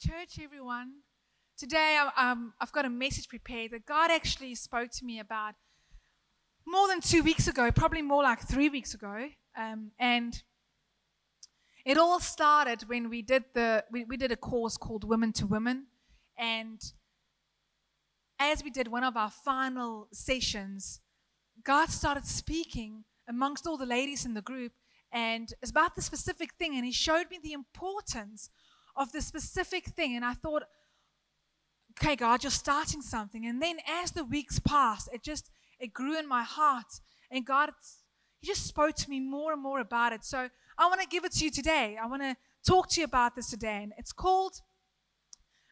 church, everyone. Today, um, I've got a message prepared that God actually spoke to me about more than two weeks ago, probably more like three weeks ago. Um, and it all started when we did the we, we did a course called Women to Women, and as we did one of our final sessions, God started speaking amongst all the ladies in the group, and it's about the specific thing, and He showed me the importance of the specific thing. And I thought, okay, God, you're starting something. And then as the weeks passed, it just it grew in my heart. And God, He just spoke to me more and more about it. So I want to give it to you today. I want to talk to you about this today. And it's called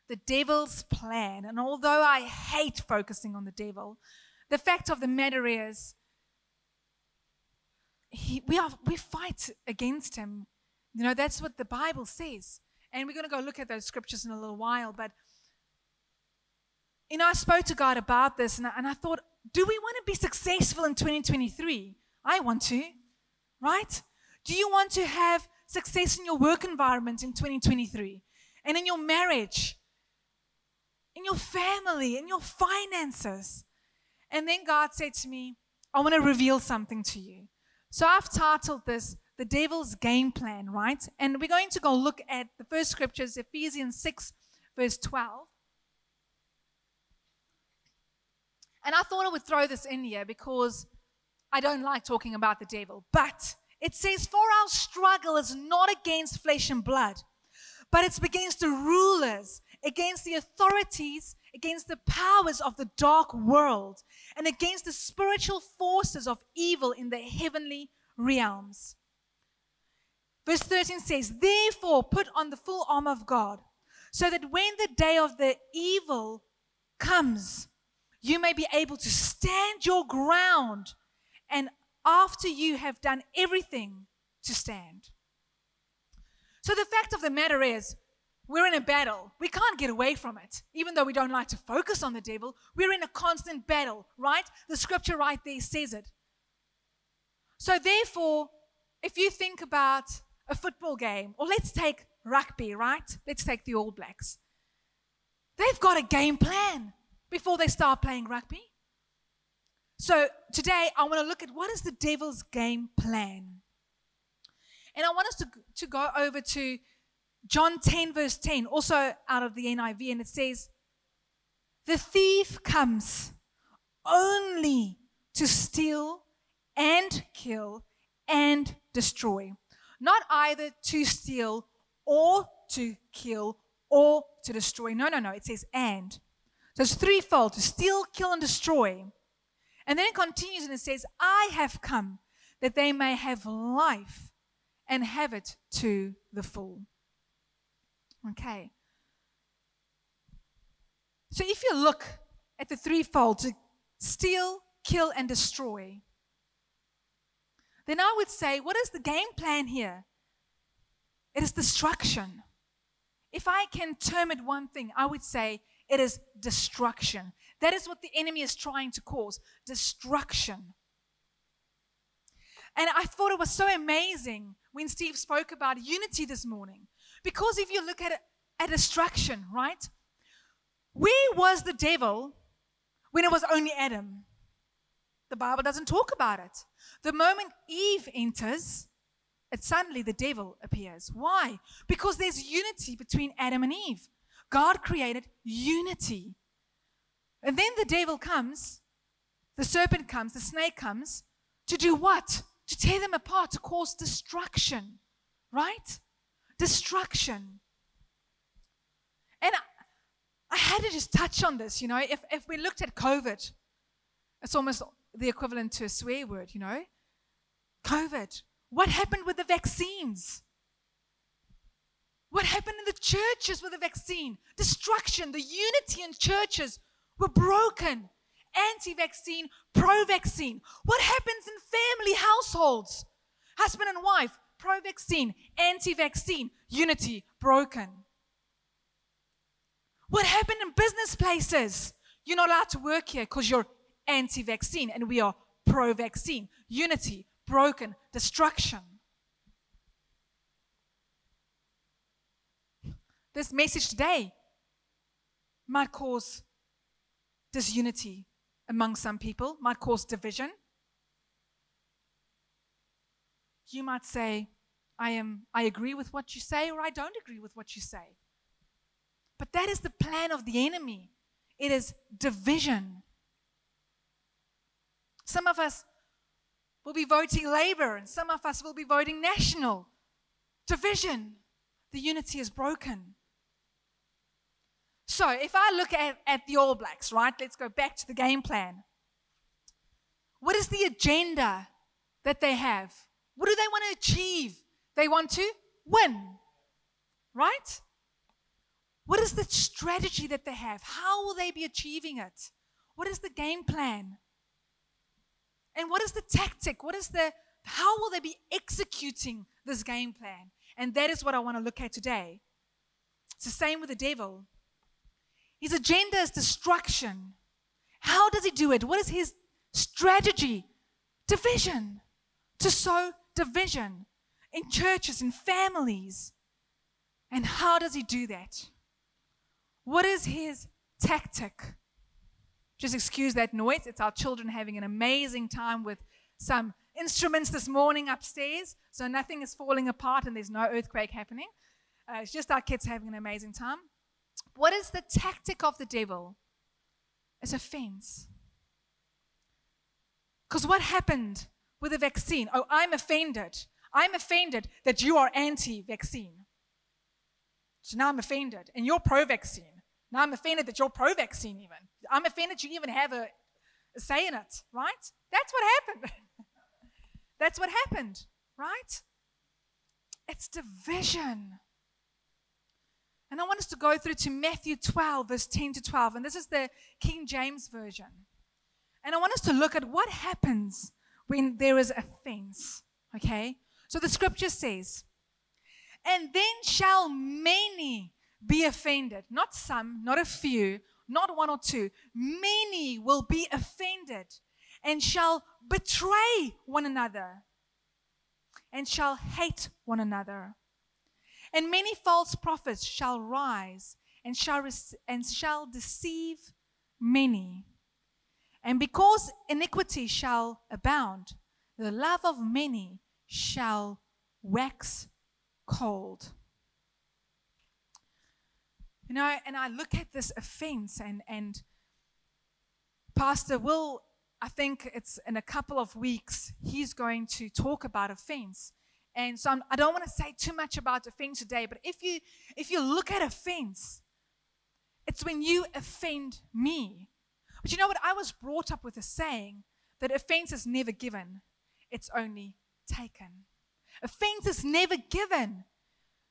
the devil's plan. And although I hate focusing on the devil, the fact of the matter is, he, we, are, we fight against him. You know, that's what the Bible says. And we're going to go look at those scriptures in a little while. But, you know, I spoke to God about this and I, and I thought, do we want to be successful in 2023? I want to, right? Do you want to have success in your work environment in 2023? And in your marriage, in your family, in your finances? And then God said to me, I want to reveal something to you. So I've titled this the devil's game plan, right? And we're going to go look at the first scriptures, Ephesians 6, verse 12. And I thought I would throw this in here because I don't like talking about the devil. But it says, For our struggle is not against flesh and blood, but it's against the rulers, against the authorities, against the powers of the dark world, and against the spiritual forces of evil in the heavenly realms. Verse 13 says, Therefore, put on the full armor of God, so that when the day of the evil comes, you may be able to stand your ground, and after you have done everything, to stand. So, the fact of the matter is, we're in a battle. We can't get away from it. Even though we don't like to focus on the devil, we're in a constant battle, right? The scripture right there says it. So, therefore, if you think about a football game, or let's take rugby, right? Let's take the All Blacks. They've got a game plan before they start playing rugby. So today I want to look at what is the devil's game plan. And I want us to, to go over to John 10, verse 10, also out of the NIV, and it says, The thief comes only to steal and kill and destroy not either to steal or to kill or to destroy. No, no, no. It says and. So it's threefold to steal, kill, and destroy. And then it continues and it says, I have come that they may have life and have it to the full. Okay. So if you look at the threefold to steal, kill, and destroy, then I would say, what is the game plan here? It is destruction. If I can term it one thing, I would say it is destruction. That is what the enemy is trying to cause destruction. And I thought it was so amazing when Steve spoke about unity this morning. Because if you look at at destruction, right? Where was the devil when it was only Adam? The Bible doesn't talk about it. The moment Eve enters, it suddenly the devil appears. Why? Because there's unity between Adam and Eve. God created unity. And then the devil comes, the serpent comes, the snake comes to do what? To tear them apart, to cause destruction. Right? Destruction. And I, I had to just touch on this, you know. If, if we looked at COVID, it's almost the equivalent to a swear word, you know? COVID. What happened with the vaccines? What happened in the churches with the vaccine? Destruction. The unity in churches were broken. Anti vaccine, pro vaccine. What happens in family households? Husband and wife, pro vaccine, anti vaccine, unity broken. What happened in business places? You're not allowed to work here because you're anti vaccine and we are pro vaccine. Unity, broken, destruction. this message today might cause disunity among some people, might cause division. You might say, I am I agree with what you say or I don't agree with what you say. But that is the plan of the enemy. It is division. Some of us will be voting Labour, and some of us will be voting National. Division. The unity is broken. So, if I look at, at the All Blacks, right, let's go back to the game plan. What is the agenda that they have? What do they want to achieve? They want to win, right? What is the strategy that they have? How will they be achieving it? What is the game plan? And what is the tactic? What is the how will they be executing this game plan? And that is what I want to look at today. It's the same with the devil. His agenda is destruction. How does he do it? What is his strategy? Division. To sow division in churches, in families. And how does he do that? What is his tactic? Just excuse that noise. It's our children having an amazing time with some instruments this morning upstairs. So nothing is falling apart and there's no earthquake happening. Uh, it's just our kids having an amazing time. What is the tactic of the devil? It's offense. Because what happened with the vaccine? Oh, I'm offended. I'm offended that you are anti vaccine. So now I'm offended. And you're pro vaccine. Now I'm offended that you're pro vaccine, even. I'm offended you even have a, a say in it, right? That's what happened. That's what happened, right? It's division. And I want us to go through to Matthew 12, verse 10 to 12. And this is the King James Version. And I want us to look at what happens when there is offense. Okay? So the scripture says, And then shall many be offended. Not some, not a few, not one or two. Many will be offended and shall betray one another and shall hate one another. And many false prophets shall rise and shall, and shall deceive many. And because iniquity shall abound, the love of many shall wax cold. You know, and I look at this offense, and, and Pastor Will, I think it's in a couple of weeks, he's going to talk about offense. And so I'm, I do not want to say too much about offense today, but if you if you look at offense, it's when you offend me. But you know what? I was brought up with a saying that offense is never given, it's only taken. Offense is never given,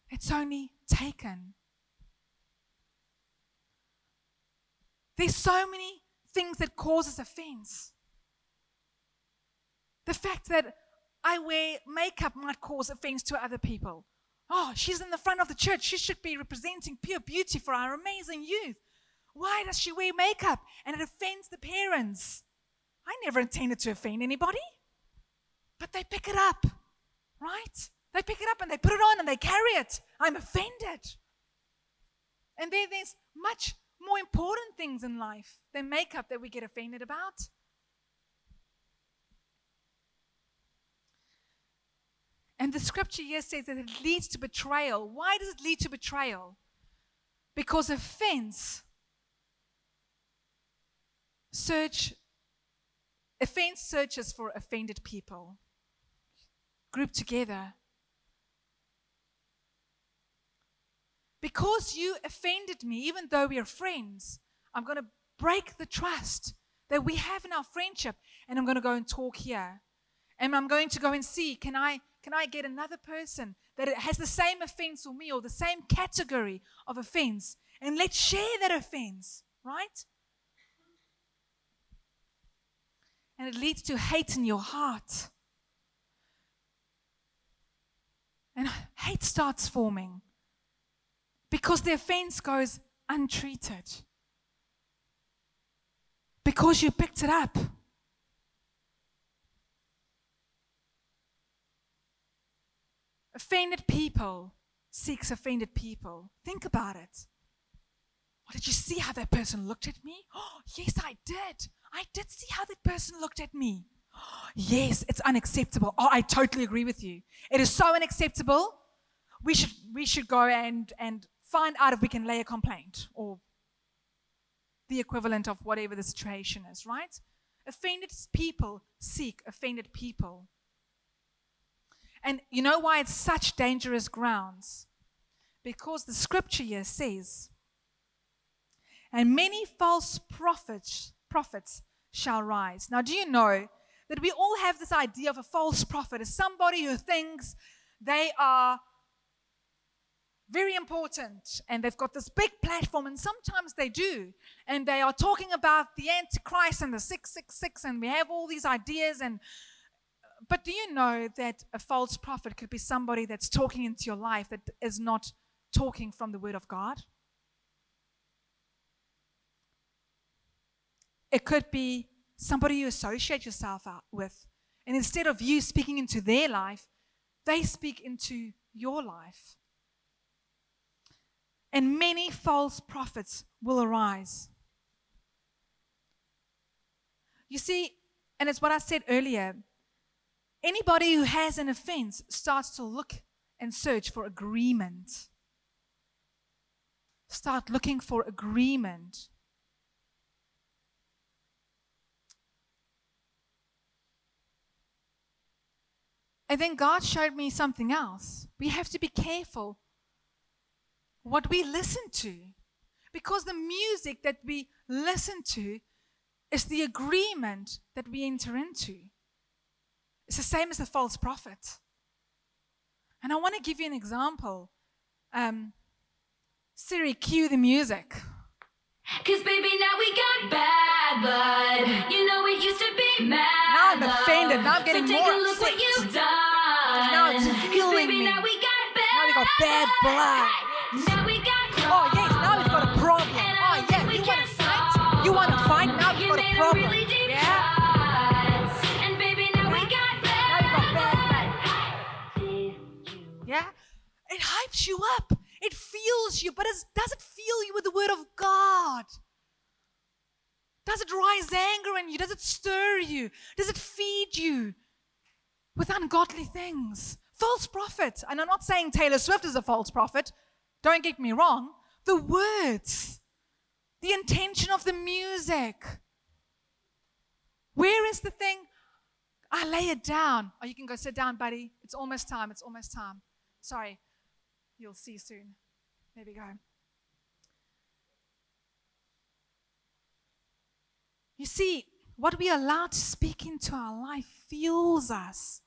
it's only taken. There's so many things that causes offense. The fact that I wear makeup might cause offense to other people. Oh, she's in the front of the church. She should be representing pure beauty for our amazing youth. Why does she wear makeup? And it offends the parents. I never intended to offend anybody, but they pick it up, right? They pick it up and they put it on and they carry it. I'm offended. And then there's much more important things in life than makeup that we get offended about. And the scripture here says that it leads to betrayal. Why does it lead to betrayal? Because offense search offense searches for offended people grouped together. Because you offended me, even though we are friends, I'm going to break the trust that we have in our friendship and I'm going to go and talk here. And I'm going to go and see can I can I get another person that has the same offense or me or the same category of offense? And let's share that offense, right? And it leads to hate in your heart. And hate starts forming because the offense goes untreated. Because you picked it up. Offended people seeks offended people. Think about it. Did you see how that person looked at me? Oh, yes, I did. I did see how that person looked at me. Oh, yes, it's unacceptable. Oh, I totally agree with you. It is so unacceptable. We should we should go and and find out if we can lay a complaint or the equivalent of whatever the situation is, right? Offended people seek offended people. And you know why it's such dangerous grounds? Because the scripture here says, and many false prophets, prophets shall rise. Now, do you know that we all have this idea of a false prophet as somebody who thinks they are very important and they've got this big platform and sometimes they do and they are talking about the antichrist and the 666 and we have all these ideas and but do you know that a false prophet could be somebody that's talking into your life that is not talking from the word of god? It could be somebody you associate yourself with and instead of you speaking into their life they speak into your life and many false prophets will arise. You see, and it's what I said earlier anybody who has an offense starts to look and search for agreement. Start looking for agreement. And then God showed me something else. We have to be careful what we listen to. Because the music that we listen to is the agreement that we enter into. It's the same as the false prophet. And I want to give you an example. Um, Siri, cue the music. Cause baby, now we got bad blood. You know it used to be mad. Now I'm offended. Now I'm getting so more take a look upset. what you've done. Now it's fueling me. now we got bad. Now we got bad blood. Now we got Oh, yes, now we've got a problem. Oh, yeah, you want to fight? You want to fight? Now we've got a problem. Yeah? cut. And baby, now we got bad. Now we got bad blood. Did you Yeah? It hypes you up. It fuels you, but it does it fuel you with the word of God? Does it rise anger in you? Does it stir you? Does it feed you with ungodly things? False prophet. And I'm not saying Taylor Swift is a false prophet. Don't get me wrong. The words, the intention of the music. Where is the thing? I lay it down. Oh, you can go sit down, buddy. It's almost time. It's almost time. Sorry. You'll see soon. There we go. You see, what we allow to speak into our life fuels us.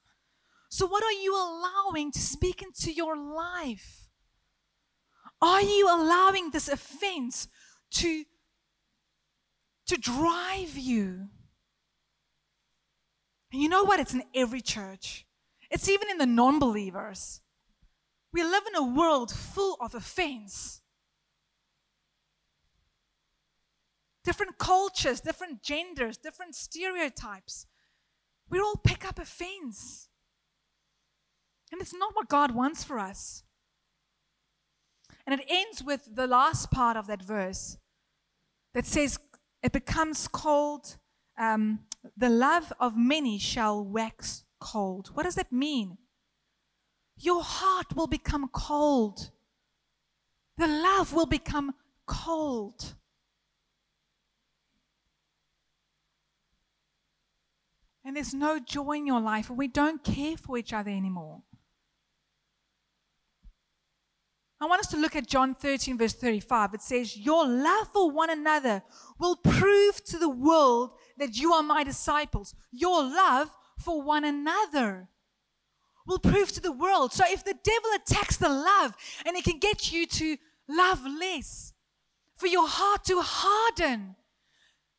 So, what are you allowing to speak into your life? Are you allowing this offense to, to drive you? And you know what? It's in every church, it's even in the non believers. We live in a world full of offense. Different cultures, different genders, different stereotypes. We all pick up offense. And it's not what God wants for us. And it ends with the last part of that verse that says, It becomes cold. Um, the love of many shall wax cold. What does that mean? Your heart will become cold. The love will become cold. And there's no joy in your life, and we don't care for each other anymore. I want us to look at John 13, verse 35. It says, Your love for one another will prove to the world that you are my disciples. Your love for one another will prove to the world. So if the devil attacks the love and he can get you to love less, for your heart to harden,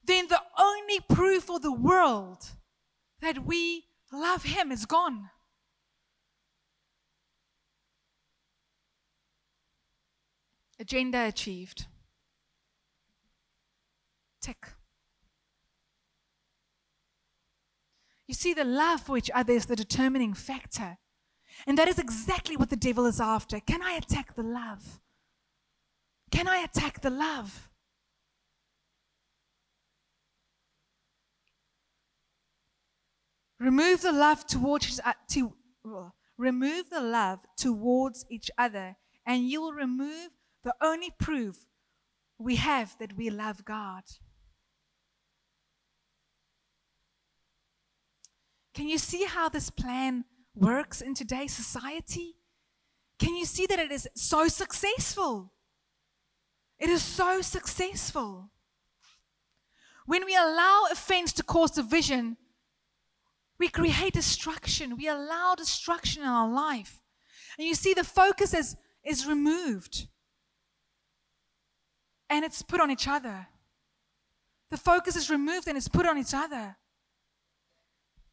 then the only proof for the world that we love him is gone. Agenda achieved. Tick. You see, the love for each other is the determining factor. And that is exactly what the devil is after. Can I attack the love? Can I attack the love? Remove the love towards uh, to remove the love towards each other, and you will remove the only proof we have that we love God. Can you see how this plan works in today's society? Can you see that it is so successful? It is so successful. When we allow offense to cause division, we create destruction. We allow destruction in our life. And you see, the focus is, is removed and it's put on each other. The focus is removed and it's put on each other.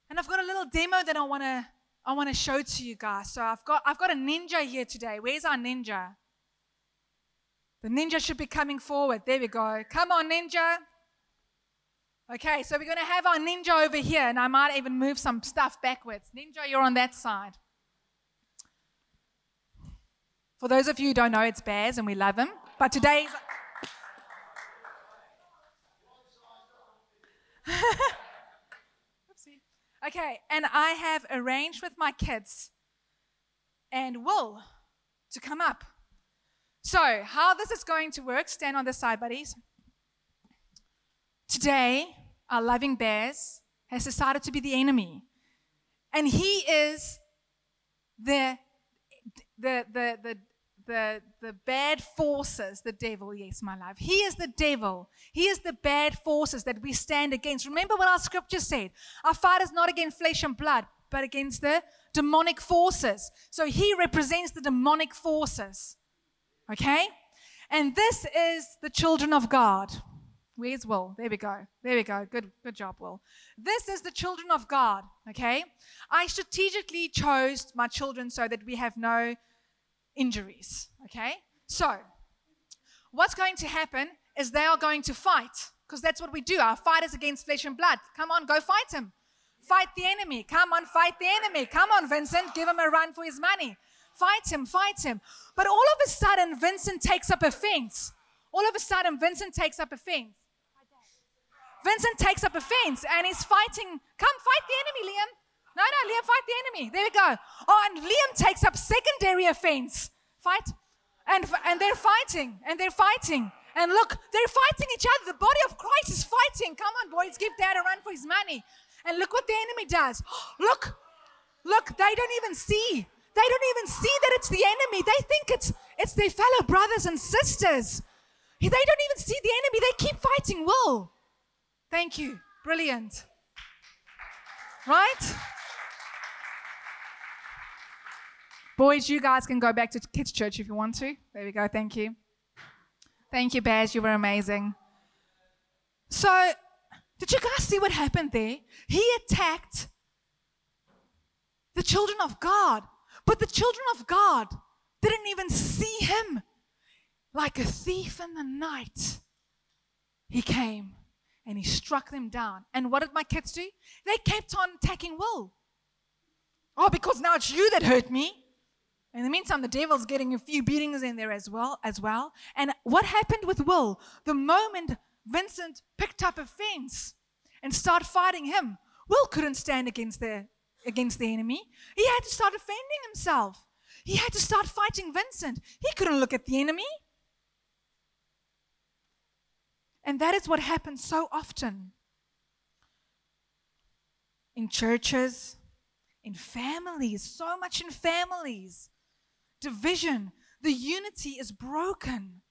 And I've got a little demo that I want to I want to show to you guys. So I've got I've got a ninja here today. Where's our ninja? The ninja should be coming forward. There we go. Come on, ninja. Okay, so we're going to have our ninja over here, and I might even move some stuff backwards. Ninja, you're on that side. For those of you who don't know, it's Baz, and we love him. But today's. Okay, and I have arranged with my kids and Will to come up. So, how this is going to work, stand on this side, buddies. Today, our loving Baz has decided to be the enemy. And he is the, the, the, the the, the bad forces, the devil, yes, my life. He is the devil. He is the bad forces that we stand against. Remember what our scripture said our fight is not against flesh and blood, but against the demonic forces. So he represents the demonic forces. Okay? And this is the children of God. Where's Will? There we go. There we go. Good, good job, Will. This is the children of God. Okay? I strategically chose my children so that we have no injuries. Okay? So, what's going to happen is they are going to fight because that's what we do. Our fight is against flesh and blood. Come on, go fight him. Fight the enemy. Come on, fight the enemy. Come on, Vincent, give him a run for his money. Fight him, fight him. But all of a sudden, Vincent takes up a fence. All of a sudden, Vincent takes up a fence. Vincent takes up a fence and he's fighting. Come fight the enemy, Liam. No, no, Liam, fight the enemy. There we go. Oh, and Liam takes up secondary offense. Fight. And, and they're fighting. And they're fighting. And look, they're fighting each other. The body of Christ is fighting. Come on, boys, give dad a run for his money. And look what the enemy does. Look, look, they don't even see. They don't even see that it's the enemy. They think it's it's their fellow brothers and sisters. They don't even see the enemy. They keep fighting. Will. Thank you. Brilliant. Right? Boys, you guys can go back to kids' church if you want to. There we go. Thank you. Thank you, Baz. You were amazing. So, did you guys see what happened there? He attacked the children of God, but the children of God didn't even see him. Like a thief in the night, he came and he struck them down. And what did my kids do? They kept on attacking Will. Oh, because now it's you that hurt me. In the meantime, the devil's getting a few beatings in there as well, as well. And what happened with Will? The moment Vincent picked up a fence and started fighting him, Will couldn't stand against the against the enemy. He had to start defending himself. He had to start fighting Vincent. He couldn't look at the enemy. And that is what happens so often in churches, in families, so much in families division, the unity is broken.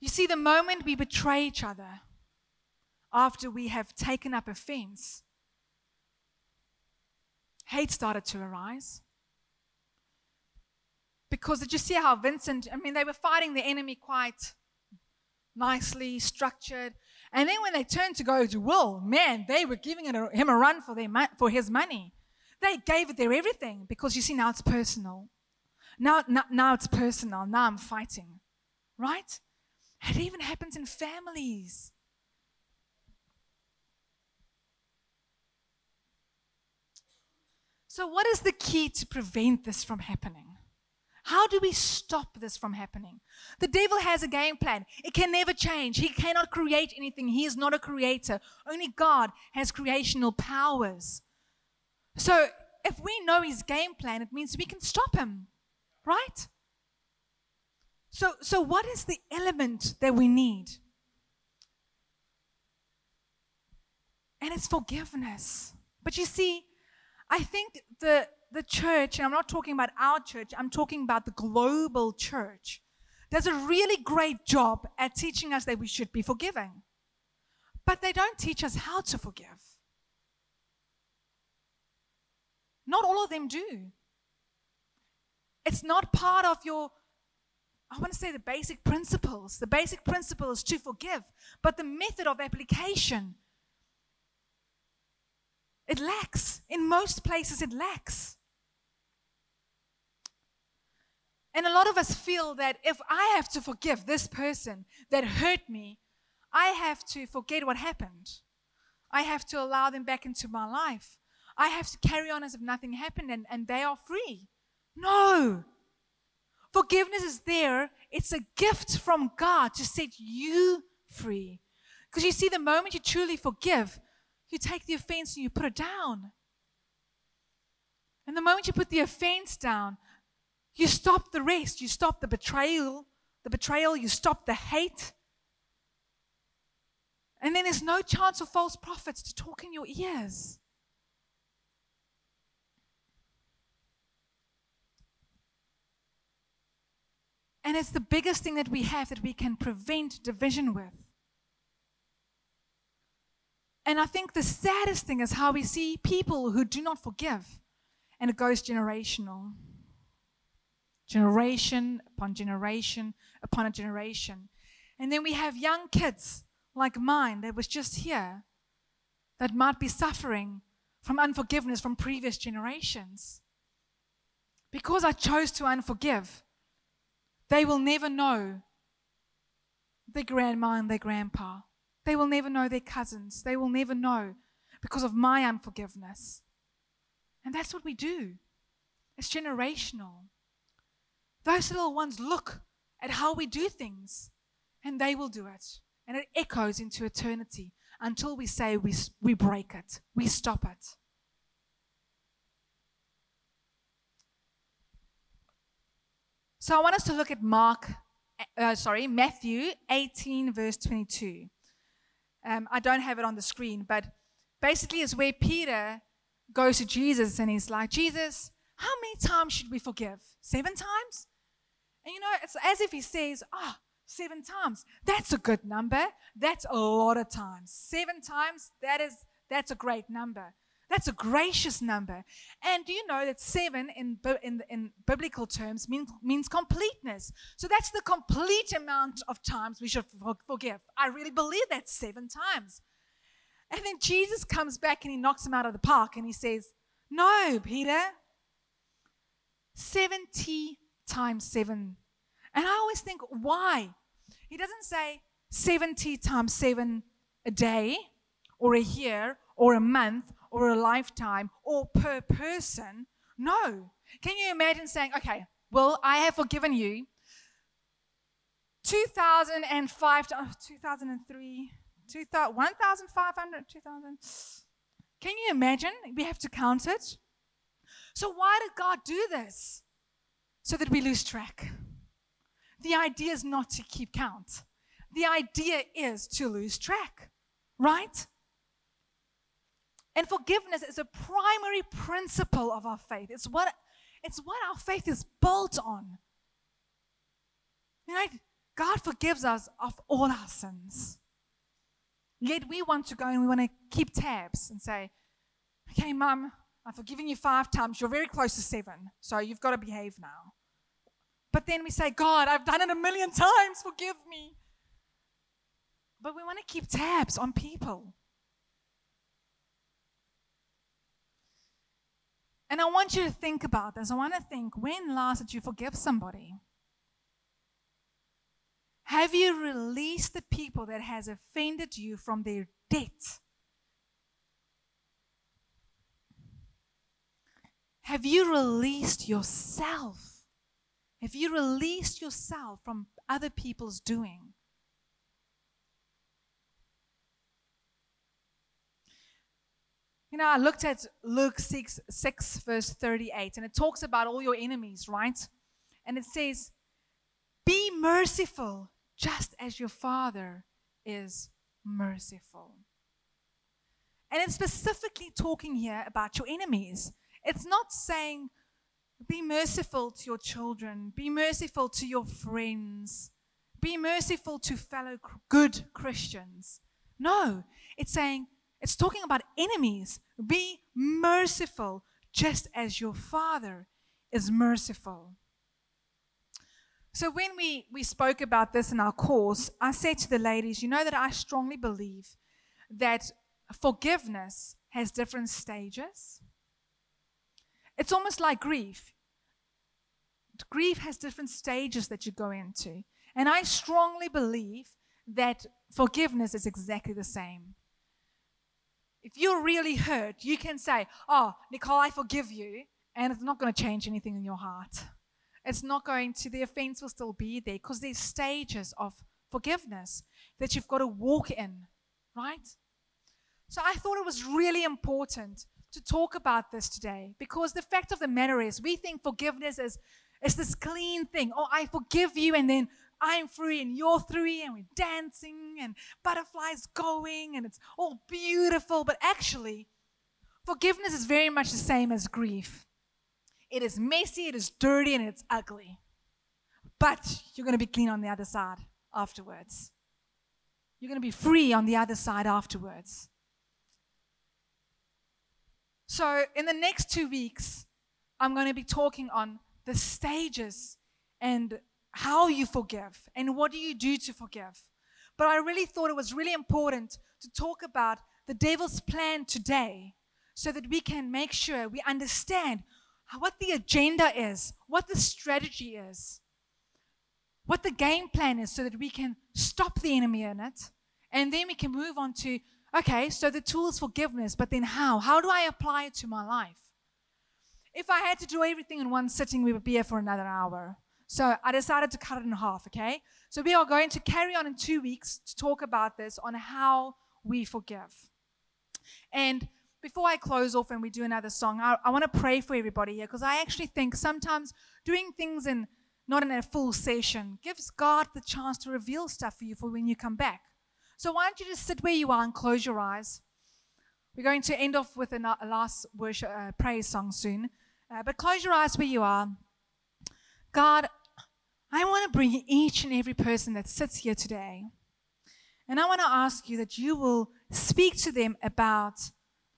You see, the moment we betray each other after we have taken up offense, hate started to arise. Because did you see how Vincent, I mean, they were fighting the enemy quite nicely, structured. And then when they turned to go to Will, man, they were giving him a run for, their, for his money. They gave it their everything because you see, now it's personal. Now, now, now it's personal. Now I'm fighting. Right? It even happens in families. So, what is the key to prevent this from happening? How do we stop this from happening? The devil has a game plan. It can never change. He cannot create anything. He is not a creator. Only God has creational powers. So, if we know his game plan, it means we can stop him, right? So, so what is the element that we need? And it's forgiveness. But you see, I think the, the church, and I'm not talking about our church, I'm talking about the global church, does a really great job at teaching us that we should be forgiving. But they don't teach us how to forgive. Not all of them do. It's not part of your, I want to say the basic principles. The basic principle is to forgive, but the method of application it lacks. In most places, it lacks. And a lot of us feel that if I have to forgive this person that hurt me, I have to forget what happened. I have to allow them back into my life. I have to carry on as if nothing happened and, and they are free. No. Forgiveness is there. It's a gift from God to set you free. Because you see, the moment you truly forgive, you take the offense and you put it down. And the moment you put the offense down, you stop the rest. You stop the betrayal, the betrayal, you stop the hate. And then there's no chance of false prophets to talk in your ears. And it's the biggest thing that we have that we can prevent division with. And I think the saddest thing is how we see people who do not forgive, and it goes generational. Generation upon generation upon a generation. And then we have young kids like mine that was just here that might be suffering from unforgiveness from previous generations. Because I chose to unforgive, they will never know their grandma and their grandpa. They will never know their cousins. They will never know because of my unforgiveness. And that's what we do. It's generational. Those little ones look at how we do things and they will do it. And it echoes into eternity until we say we, we break it, we stop it. So I want us to look at Mark, uh, sorry, Matthew 18, verse 22. Um, I don't have it on the screen, but basically, it's where Peter goes to Jesus and he's like, Jesus, how many times should we forgive? Seven times? And you know, it's as if he says, Ah, oh, seven times. That's a good number. That's a lot of times. Seven times, that is that's a great number. That's a gracious number. And do you know that seven in, in, in biblical terms means, means completeness? So that's the complete amount of times we should forgive. I really believe that's seven times. And then Jesus comes back and he knocks him out of the park and he says, No, Peter, 70 times seven. And I always think, why? He doesn't say 70 times seven a day or a year or a month or a lifetime or per person. No. Can you imagine saying, okay, well, I have forgiven you 2005, oh, 2003, 2000, 1,500, 2,000. Can you imagine? We have to count it. So, why did God do this? So that we lose track. The idea is not to keep count, the idea is to lose track, right? And forgiveness is a primary principle of our faith. It's what, it's what our faith is built on. You know, God forgives us of all our sins. Yet we want to go and we want to keep tabs and say, okay, mum, I've forgiven you five times. You're very close to seven, so you've got to behave now. But then we say, God, I've done it a million times. Forgive me. But we want to keep tabs on people. And I want you to think about this. I want to think when last did you forgive somebody? Have you released the people that has offended you from their debt? Have you released yourself? Have you released yourself from other people's doing? You know, I looked at Luke 6, 6, verse 38, and it talks about all your enemies, right? And it says, Be merciful, just as your Father is merciful. And it's specifically talking here about your enemies. It's not saying, Be merciful to your children, be merciful to your friends, be merciful to fellow good Christians. No, it's saying, it's talking about enemies. Be merciful, just as your Father is merciful. So, when we, we spoke about this in our course, I said to the ladies, you know that I strongly believe that forgiveness has different stages. It's almost like grief. Grief has different stages that you go into. And I strongly believe that forgiveness is exactly the same. If you're really hurt, you can say, Oh, Nicole, I forgive you. And it's not going to change anything in your heart. It's not going to, the offense will still be there because there's stages of forgiveness that you've got to walk in, right? So I thought it was really important to talk about this today because the fact of the matter is, we think forgiveness is, is this clean thing. Oh, I forgive you, and then I'm free and you're free, and we're dancing and butterflies going, and it's all beautiful. But actually, forgiveness is very much the same as grief it is messy, it is dirty, and it's ugly. But you're going to be clean on the other side afterwards. You're going to be free on the other side afterwards. So, in the next two weeks, I'm going to be talking on the stages and how you forgive and what do you do to forgive. But I really thought it was really important to talk about the devil's plan today so that we can make sure we understand what the agenda is, what the strategy is, what the game plan is so that we can stop the enemy in it. And then we can move on to okay, so the tool is forgiveness, but then how? How do I apply it to my life? If I had to do everything in one sitting, we would be here for another hour. So I decided to cut it in half, okay? So we are going to carry on in two weeks to talk about this on how we forgive. And before I close off and we do another song, I, I want to pray for everybody here because I actually think sometimes doing things in not in a full session gives God the chance to reveal stuff for you for when you come back. So why don't you just sit where you are and close your eyes? We're going to end off with a, last worship uh, praise song soon, uh, but close your eyes where you are. God, I want to bring each and every person that sits here today. And I want to ask you that you will speak to them about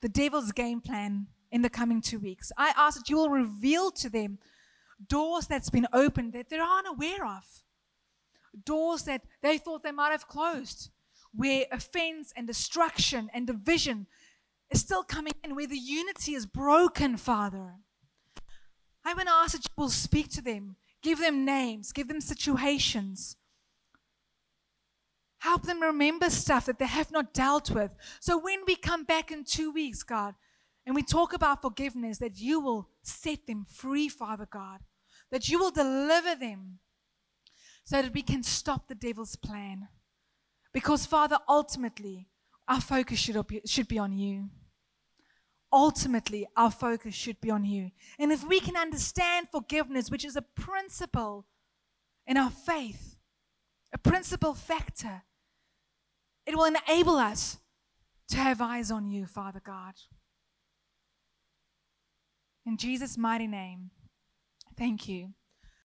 the devil's game plan in the coming two weeks. I ask that you will reveal to them doors that's been opened that they aren't aware of, doors that they thought they might have closed, where offense and destruction and division is still coming in, where the unity is broken, Father. I want to ask that you will speak to them Give them names, give them situations. Help them remember stuff that they have not dealt with. So when we come back in two weeks, God, and we talk about forgiveness, that you will set them free, Father God, that you will deliver them so that we can stop the devil's plan. Because, Father, ultimately, our focus should be, on you ultimately our focus should be on you. And if we can understand forgiveness, which is a principle in our faith, a principal factor, it will enable us to have eyes on you, Father God. In Jesus' mighty name, thank you.